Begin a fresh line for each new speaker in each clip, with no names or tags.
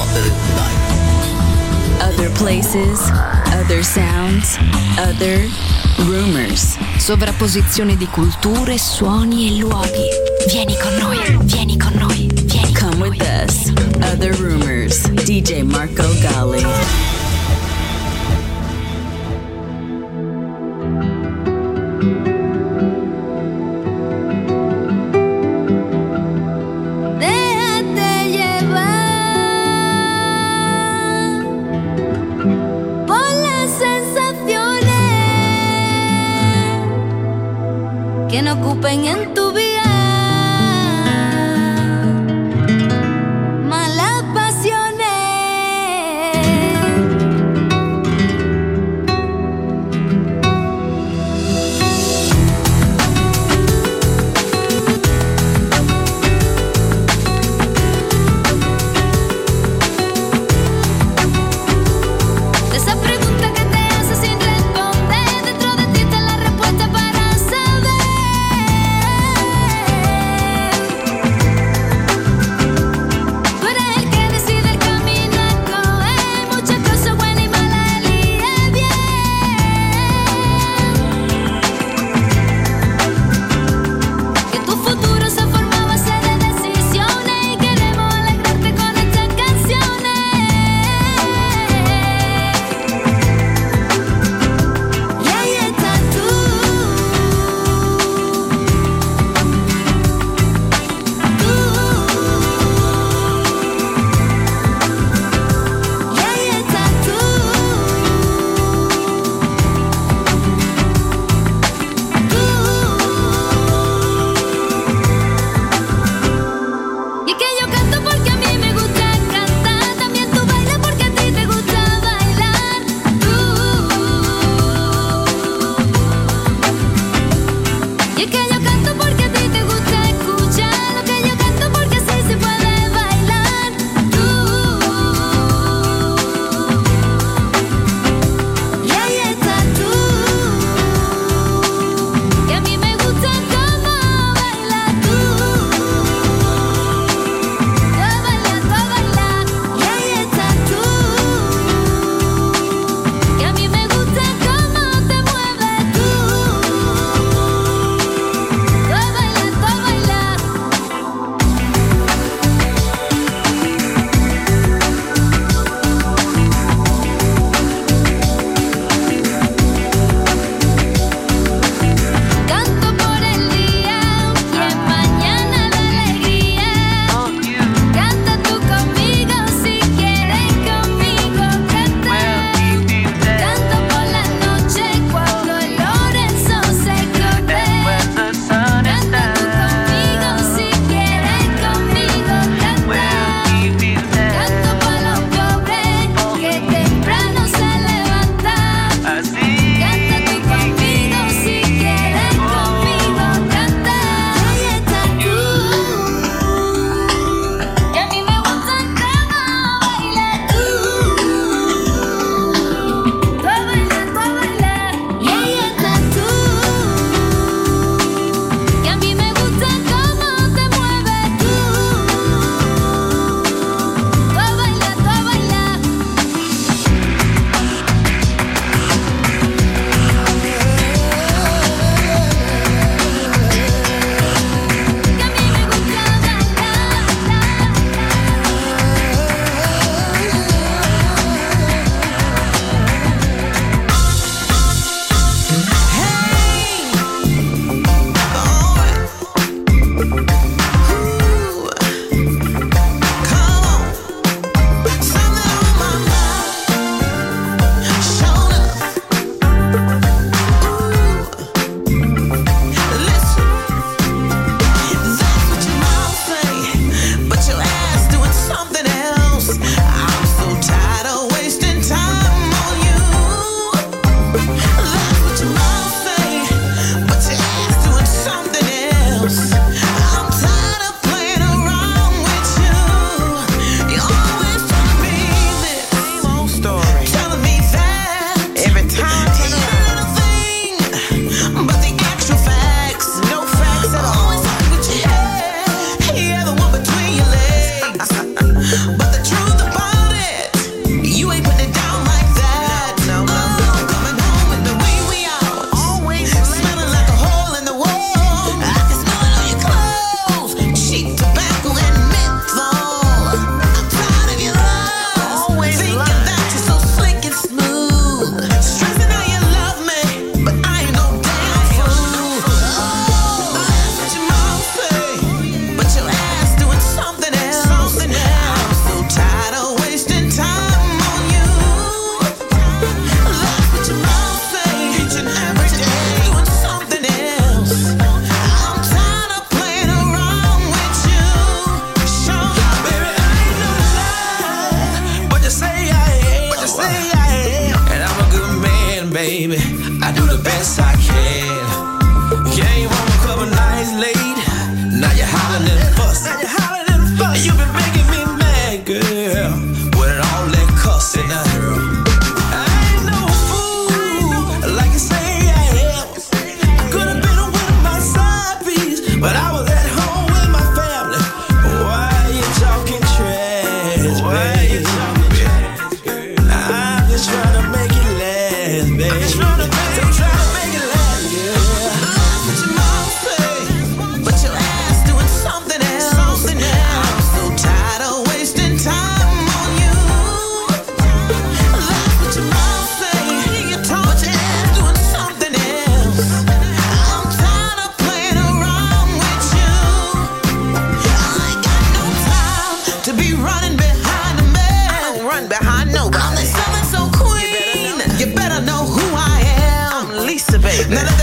what there is tonight.
Other places, other sounds, other rumors. Sovrapposizione di culture, suoni e luoghi. Vieni con noi, vieni con noi, vieni Come with us. Other rumors. DJ Marco Gally.
pengen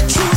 True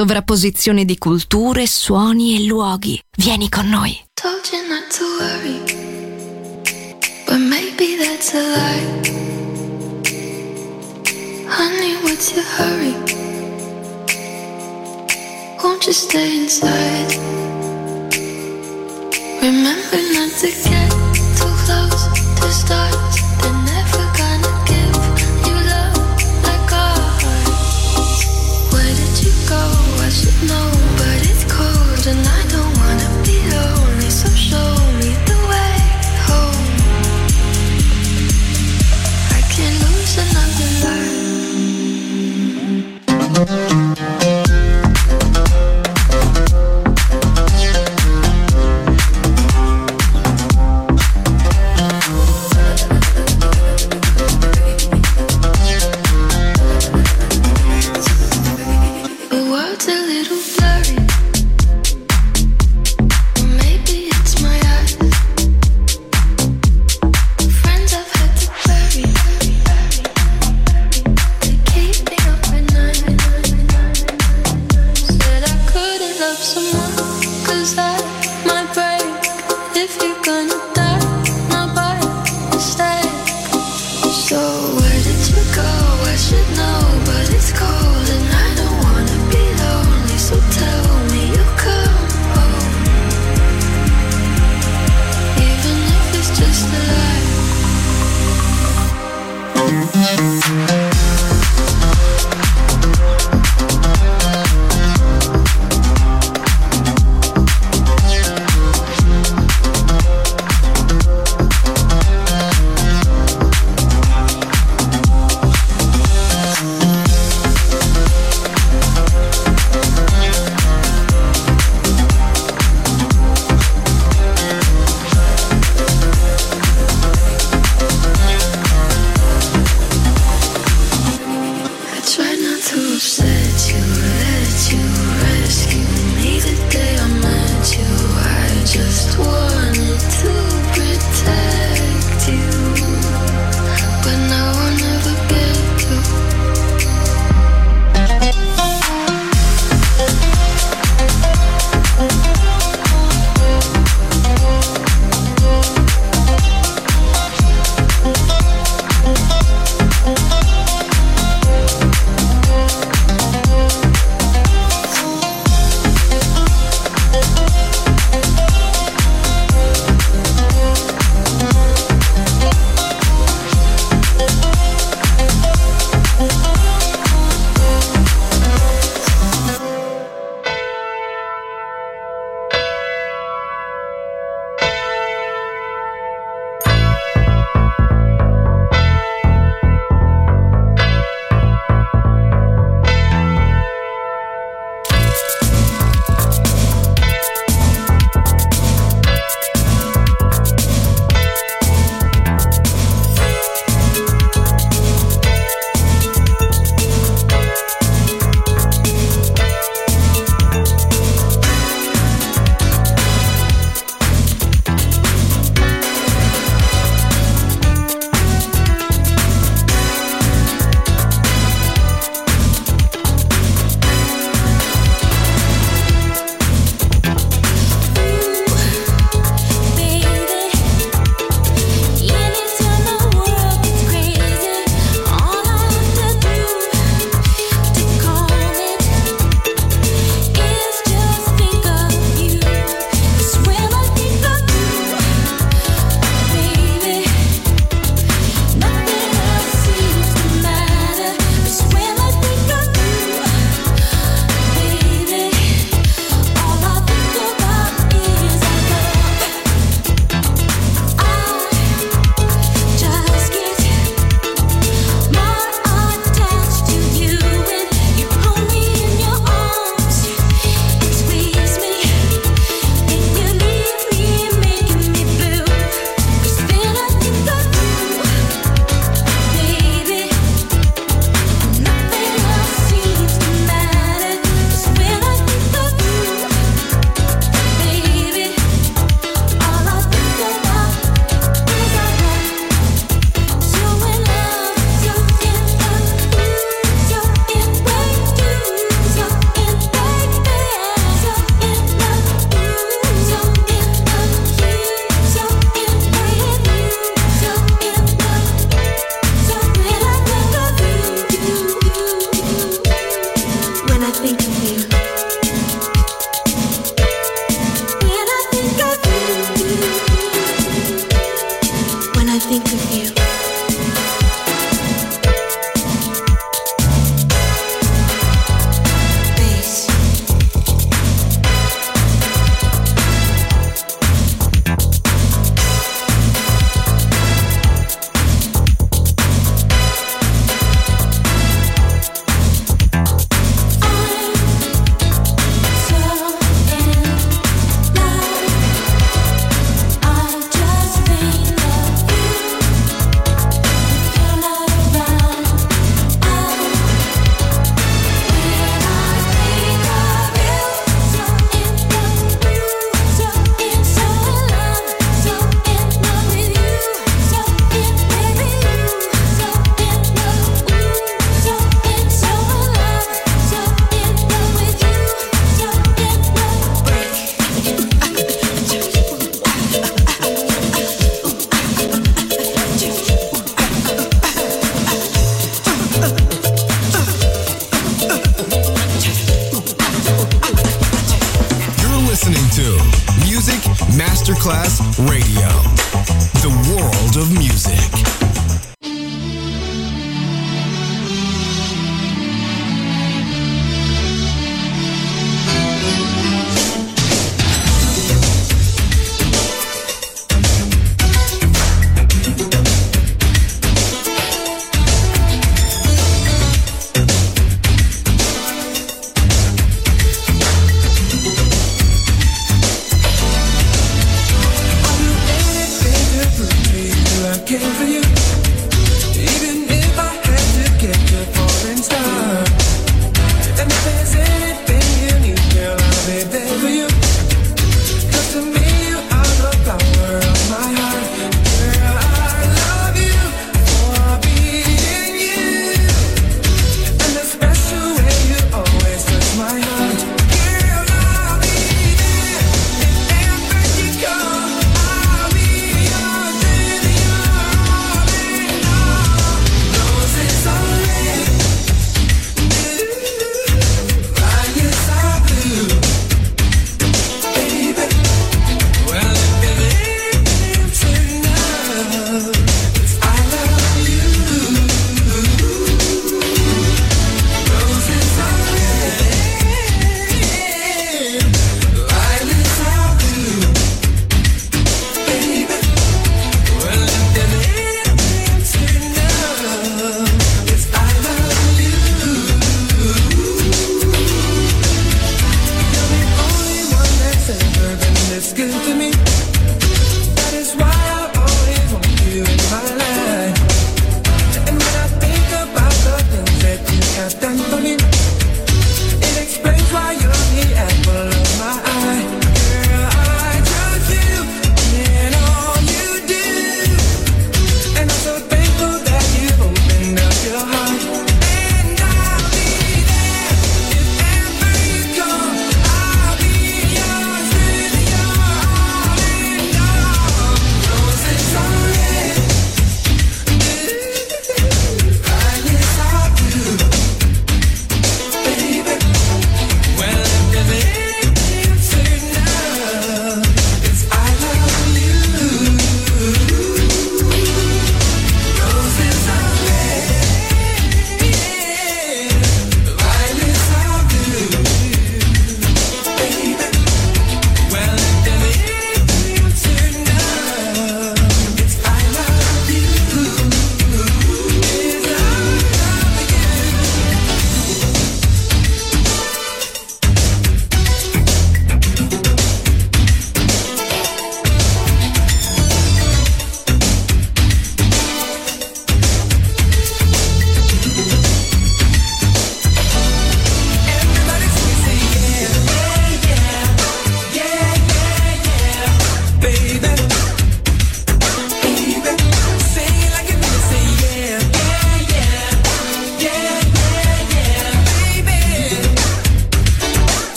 sovrapposizione di culture, suoni e luoghi. Vieni con noi.
Told you not to worry, but maybe that's a lie. Honey, what's your hurry? Won't you stay inside? Remember not to get too close to
start.